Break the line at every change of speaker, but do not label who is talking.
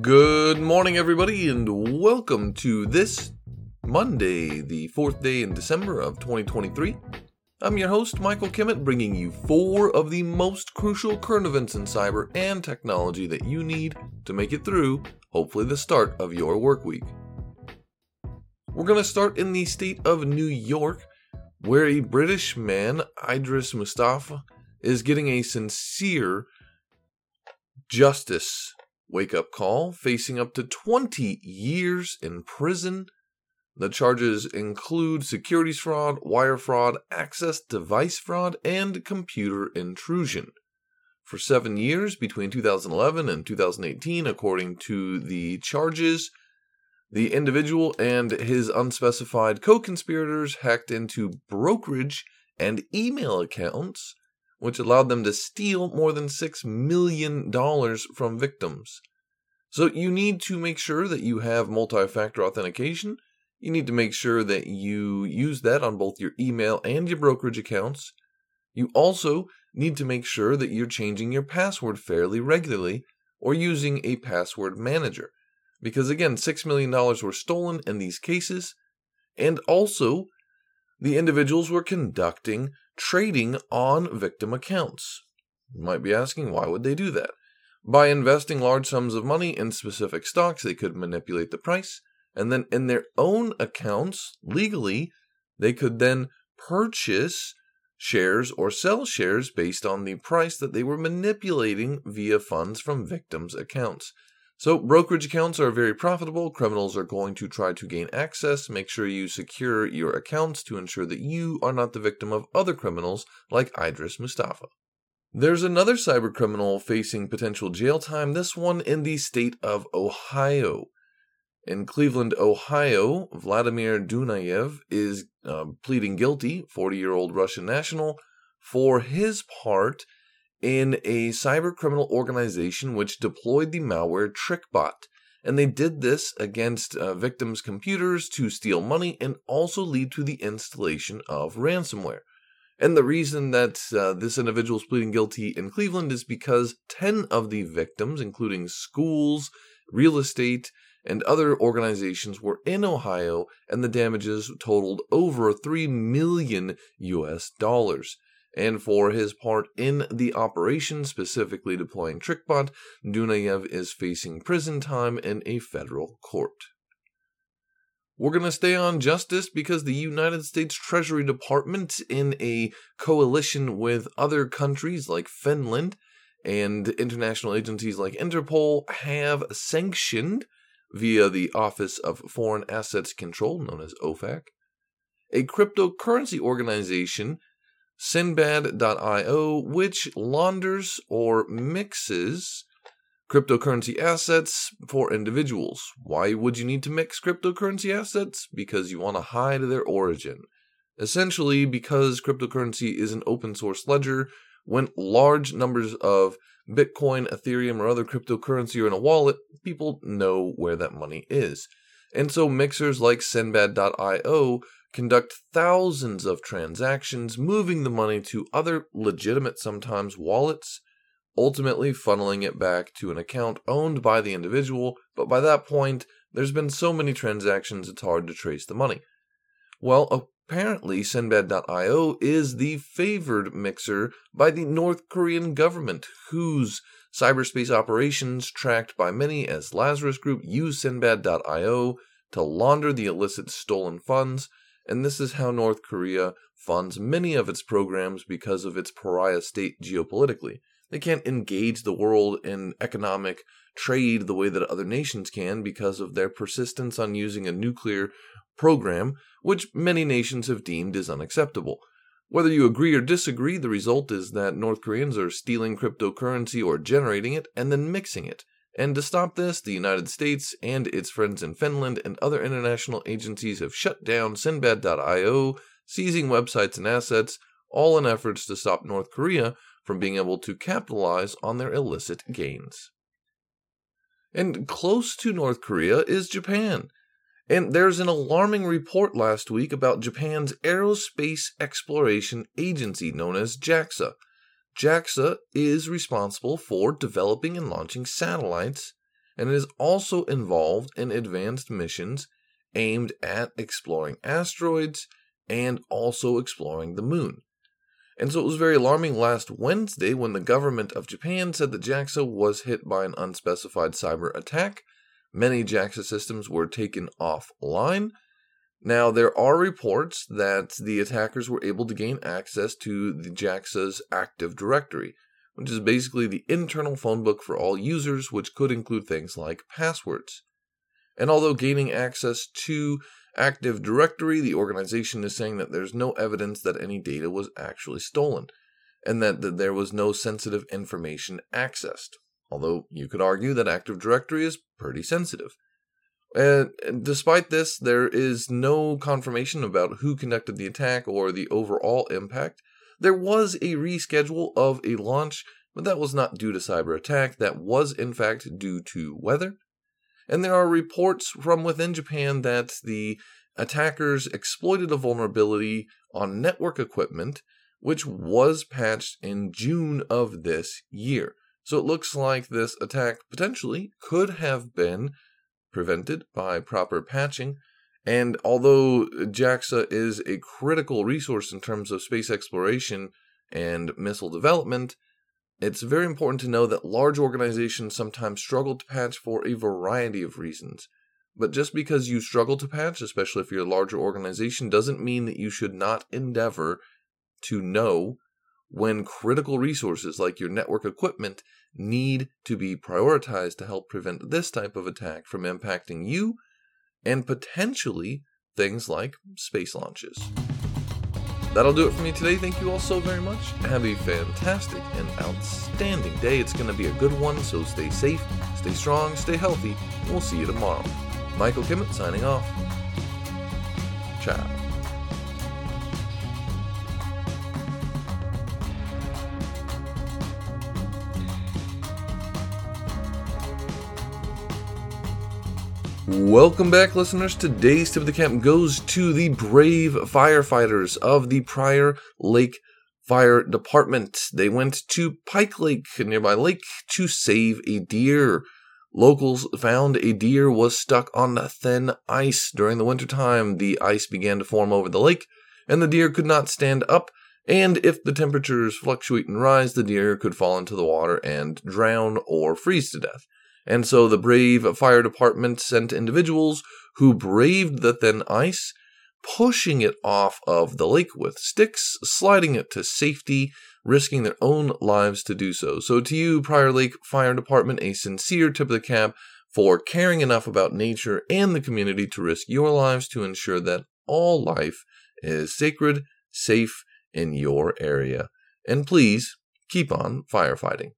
Good morning, everybody, and welcome to this Monday, the fourth day in December of 2023. I'm your host, Michael Kimmett, bringing you four of the most crucial current events in cyber and technology that you need to make it through, hopefully, the start of your work week. We're going to start in the state of New York, where a British man, Idris Mustapha, is getting a sincere justice wake up call, facing up to 20 years in prison. The charges include securities fraud, wire fraud, access device fraud, and computer intrusion. For seven years between 2011 and 2018, according to the charges, the individual and his unspecified co conspirators hacked into brokerage and email accounts which allowed them to steal more than $6 million from victims. So you need to make sure that you have multi factor authentication. You need to make sure that you use that on both your email and your brokerage accounts. You also need to make sure that you're changing your password fairly regularly or using a password manager. Because again, $6 million were stolen in these cases. And also, the individuals were conducting trading on victim accounts. You might be asking, why would they do that? By investing large sums of money in specific stocks, they could manipulate the price, and then in their own accounts, legally, they could then purchase shares or sell shares based on the price that they were manipulating via funds from victims' accounts. So, brokerage accounts are very profitable. Criminals are going to try to gain access. Make sure you secure your accounts to ensure that you are not the victim of other criminals like Idris Mustapha. There's another cyber criminal facing potential jail time, this one in the state of Ohio. In Cleveland, Ohio, Vladimir Dunaev is uh, pleading guilty, 40 year old Russian national, for his part in a cyber criminal organization which deployed the malware TrickBot. And they did this against uh, victims' computers to steal money and also lead to the installation of ransomware. And the reason that uh, this individual is pleading guilty in Cleveland is because 10 of the victims, including schools, real estate, and other organizations, were in Ohio, and the damages totaled over 3 million US dollars and for his part in the operation, specifically deploying TrickBot, Dunaev is facing prison time in a federal court. We're going to stay on justice because the United States Treasury Department, in a coalition with other countries like Finland and international agencies like Interpol, have sanctioned, via the Office of Foreign Assets Control, known as OFAC, a cryptocurrency organization Sinbad.io, which launders or mixes cryptocurrency assets for individuals. Why would you need to mix cryptocurrency assets? Because you want to hide their origin. Essentially, because cryptocurrency is an open source ledger, when large numbers of Bitcoin, Ethereum, or other cryptocurrency are in a wallet, people know where that money is. And so mixers like Sinbad.io conduct thousands of transactions, moving the money to other legitimate, sometimes wallets, ultimately funneling it back to an account owned by the individual. But by that point, there's been so many transactions it's hard to trace the money. Well, apparently, Sinbad.io is the favored mixer by the North Korean government, whose cyberspace operations, tracked by many as Lazarus Group, use Sinbad.io to launder the illicit stolen funds and this is how North Korea funds many of its programs because of its pariah state geopolitically. They can't engage the world in economic trade the way that other nations can because of their persistence on using a nuclear program, which many nations have deemed is unacceptable. Whether you agree or disagree, the result is that North Koreans are stealing cryptocurrency or generating it and then mixing it. And to stop this, the United States and its friends in Finland and other international agencies have shut down Sinbad.io, seizing websites and assets, all in efforts to stop North Korea from being able to capitalize on their illicit gains. And close to North Korea is Japan. And there's an alarming report last week about Japan's Aerospace Exploration Agency, known as JAXA, JAXA is responsible for developing and launching satellites and it is also involved in advanced missions aimed at exploring asteroids and also exploring the moon. And so it was very alarming last Wednesday when the government of Japan said that JAXA was hit by an unspecified cyber attack. Many JAXA systems were taken offline. Now, there are reports that the attackers were able to gain access to the JAXA's Active Directory, which is basically the internal phone book for all users, which could include things like passwords. And although gaining access to Active Directory, the organization is saying that there's no evidence that any data was actually stolen, and that, that there was no sensitive information accessed. Although you could argue that Active Directory is pretty sensitive. And despite this, there is no confirmation about who conducted the attack or the overall impact. There was a reschedule of a launch, but that was not due to cyber attack. That was, in fact, due to weather. And there are reports from within Japan that the attackers exploited a vulnerability on network equipment, which was patched in June of this year. So it looks like this attack potentially could have been prevented by proper patching. And although JAXA is a critical resource in terms of space exploration and missile development, it's very important to know that large organizations sometimes struggle to patch for a variety of reasons. But just because you struggle to patch, especially if you're a larger organization, doesn't mean that you should not endeavor to know when critical resources like your network equipment need to be prioritized to help prevent this type of attack from impacting you and potentially things like space launches. That'll do it for me today. Thank you all so very much. Have a fantastic and outstanding day. It's going to be a good one, so stay safe, stay strong, stay healthy, and we'll see you tomorrow. Michael Kimmett signing off. Ciao. Welcome back, listeners. Today's tip of the camp goes to the brave firefighters of the Prior Lake Fire Department. They went to Pike Lake, a nearby lake, to save a deer. Locals found a deer was stuck on thin ice during the wintertime. The ice began to form over the lake, and the deer could not stand up. And if the temperatures fluctuate and rise, the deer could fall into the water and drown or freeze to death. And so the brave fire department sent individuals who braved the thin ice, pushing it off of the lake with sticks, sliding it to safety, risking their own lives to do so. So, to you, Prior Lake Fire Department, a sincere tip of the cap for caring enough about nature and the community to risk your lives to ensure that all life is sacred, safe in your area. And please keep on firefighting.